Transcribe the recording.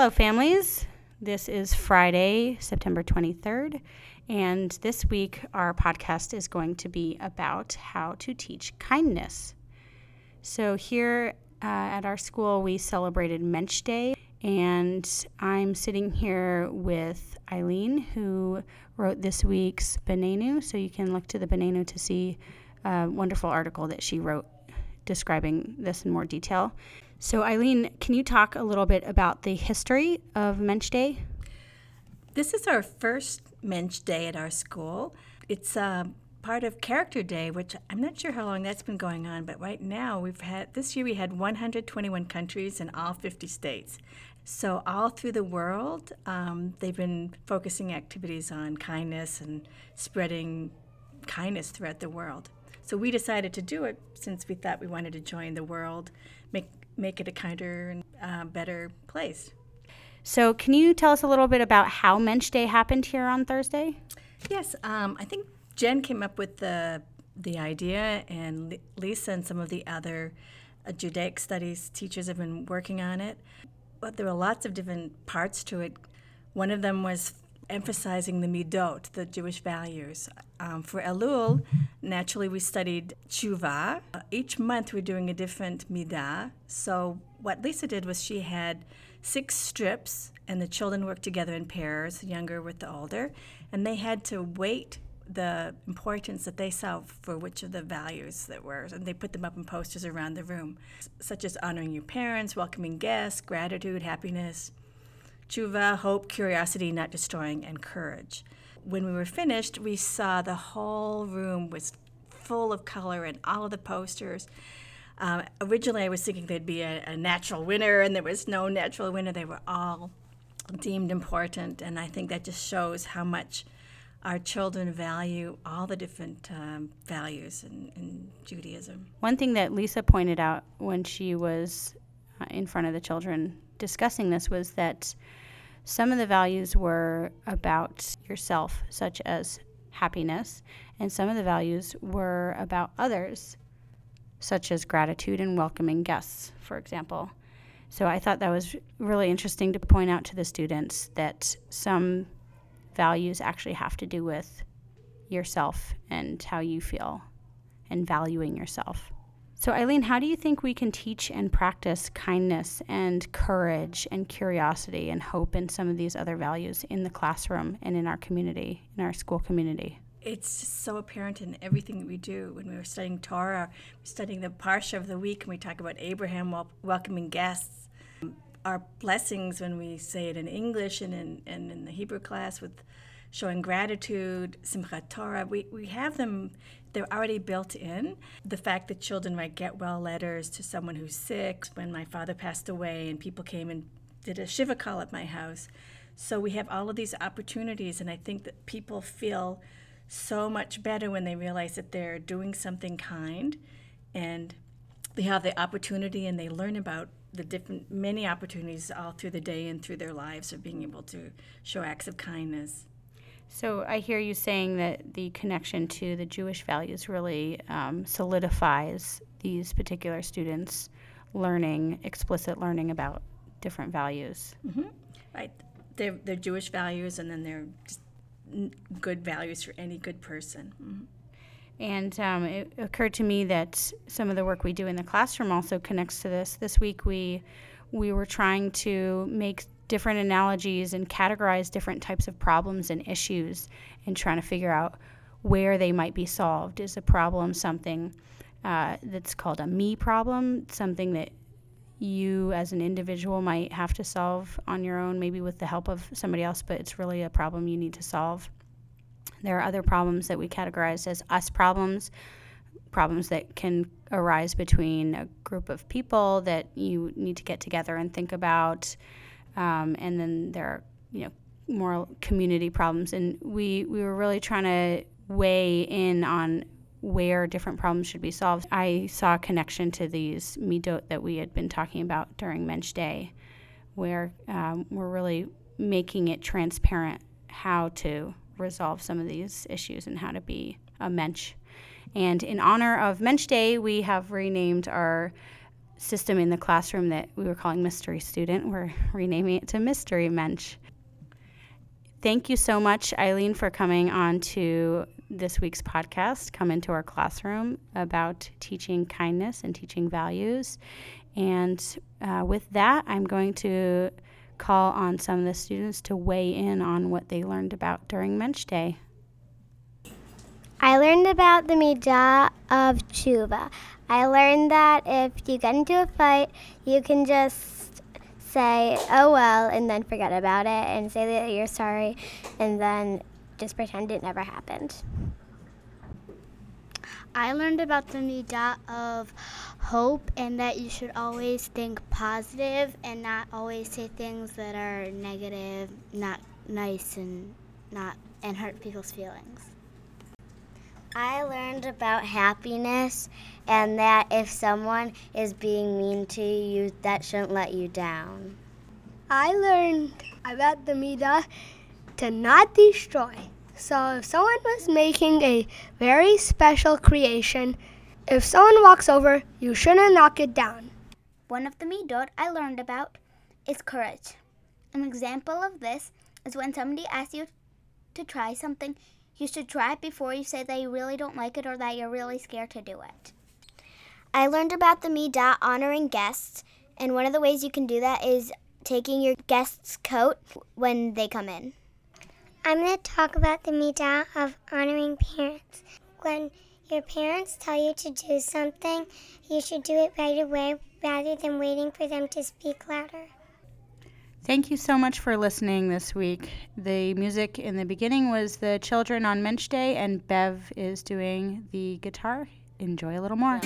Hello, families. This is Friday, September 23rd, and this week our podcast is going to be about how to teach kindness. So, here uh, at our school, we celebrated Mensch Day, and I'm sitting here with Eileen, who wrote this week's Benenu. So, you can look to the Benenu to see a wonderful article that she wrote describing this in more detail. So, Eileen, can you talk a little bit about the history of Mensch Day? This is our first Mensch Day at our school. It's uh, part of Character Day, which I'm not sure how long that's been going on, but right now we've had, this year we had 121 countries in all 50 states. So, all through the world, um, they've been focusing activities on kindness and spreading kindness throughout the world. So, we decided to do it since we thought we wanted to join the world, make make it a kinder and uh, better place. So, can you tell us a little bit about how Mensch Day happened here on Thursday? Yes, um, I think Jen came up with the the idea, and Lisa and some of the other uh, Judaic studies teachers have been working on it. But there were lots of different parts to it. One of them was emphasizing the midot, the Jewish values. Um, for Elul, naturally we studied tshuva. Uh, each month we're doing a different midah. So what Lisa did was she had six strips, and the children worked together in pairs, younger with the older, and they had to weight the importance that they saw for which of the values that were, and they put them up in posters around the room, such as honoring your parents, welcoming guests, gratitude, happiness, tshuva, hope, curiosity, not destroying, and courage. When we were finished, we saw the whole room was full of color and all of the posters. Um, originally, I was thinking there'd be a, a natural winner, and there was no natural winner. They were all deemed important, and I think that just shows how much our children value all the different um, values in, in, Judaism. One thing that Lisa pointed out when she was uh, in front of the children discussing this was that some of the values were about yourself, such as happiness, and some of the values were about others, such as gratitude and welcoming guests, for example. So I thought that was really interesting to point out to the students that some values actually have to do with yourself and how you feel and valuing yourself. So, Eileen, how do you think we can teach and practice kindness and courage and curiosity and hope and some of these other values in the classroom and in our community, in our school community? It's just so apparent in everything that we do. When we were studying Torah, studying the Parsha of the week, and we talk about Abraham wel- welcoming guests. Our blessings, when we say it in English and in, and in the Hebrew class with showing gratitude, Simchat Torah, we, we have them they're already built in. The fact that children write get well letters to someone who's sick, when my father passed away and people came and did a Shiva call at my house. So we have all of these opportunities, and I think that people feel so much better when they realize that they're doing something kind and they have the opportunity and they learn about the different many opportunities all through the day and through their lives of being able to show acts of kindness. So I hear you saying that the connection to the Jewish values really um, solidifies these particular students learning, explicit learning about different values. Mm-hmm. Right. They're, they're Jewish values, and then they're good values for any good person. Mm-hmm. And um, it occurred to me that some of the work we do in the classroom also connects to this. This week we we were trying to make different analogies and categorize different types of problems and issues and trying to figure out where they might be solved. Is a problem something uh, that's called a me problem, something that you as an individual might have to solve on your own, maybe with the help of somebody else, but it's really a problem you need to solve. There are other problems that we categorize as us problems, problems that can arise between a group of people that you need to get together and think about. Um, and then there are, you know, more community problems. And we, we were really trying to weigh in on where different problems should be solved. I saw a connection to these midot that we had been talking about during Mensch Day, where um, we're really making it transparent how to resolve some of these issues and how to be a mensch. And in honor of Mensch Day, we have renamed our system in the classroom that we were calling Mystery Student. We're renaming it to Mystery Mensch. Thank you so much, Eileen, for coming on to this week's podcast, Come Into Our Classroom, about teaching kindness and teaching values. And uh, with that, I'm going to call on some of the students to weigh in on what they learned about during Mensch Day. I learned about the midah of tshuva. I learned that if you get into a fight, you can just say, oh well, and then forget about it and say that you're sorry and then just pretend it never happened. I learned about the midah of hope and that you should always think positive and not always say things that are negative, not nice and not and hurt people's feelings. I learned about happiness and that if someone is being mean to you, that shouldn't let you down. I learned about the midah to not destroy. So if someone was making a very special creation, if someone walks over, you shouldn't knock it down. One of the midot I learned about is courage. An example of this is when somebody asks you to try something, you should try it before you say that you really don't like it or that you're really scared to do it. I learned about the midah honoring guests, and one of the ways you can do that is taking your guest's coat when they come in. I'm going to talk about the midah of honoring parents. When your parents tell you to do something, you should do it right away rather than waiting for them to speak louder. Thank you so much for listening this week. The music in the beginning was the children on Mensch Day, and Bev is doing the guitar. Enjoy a little more.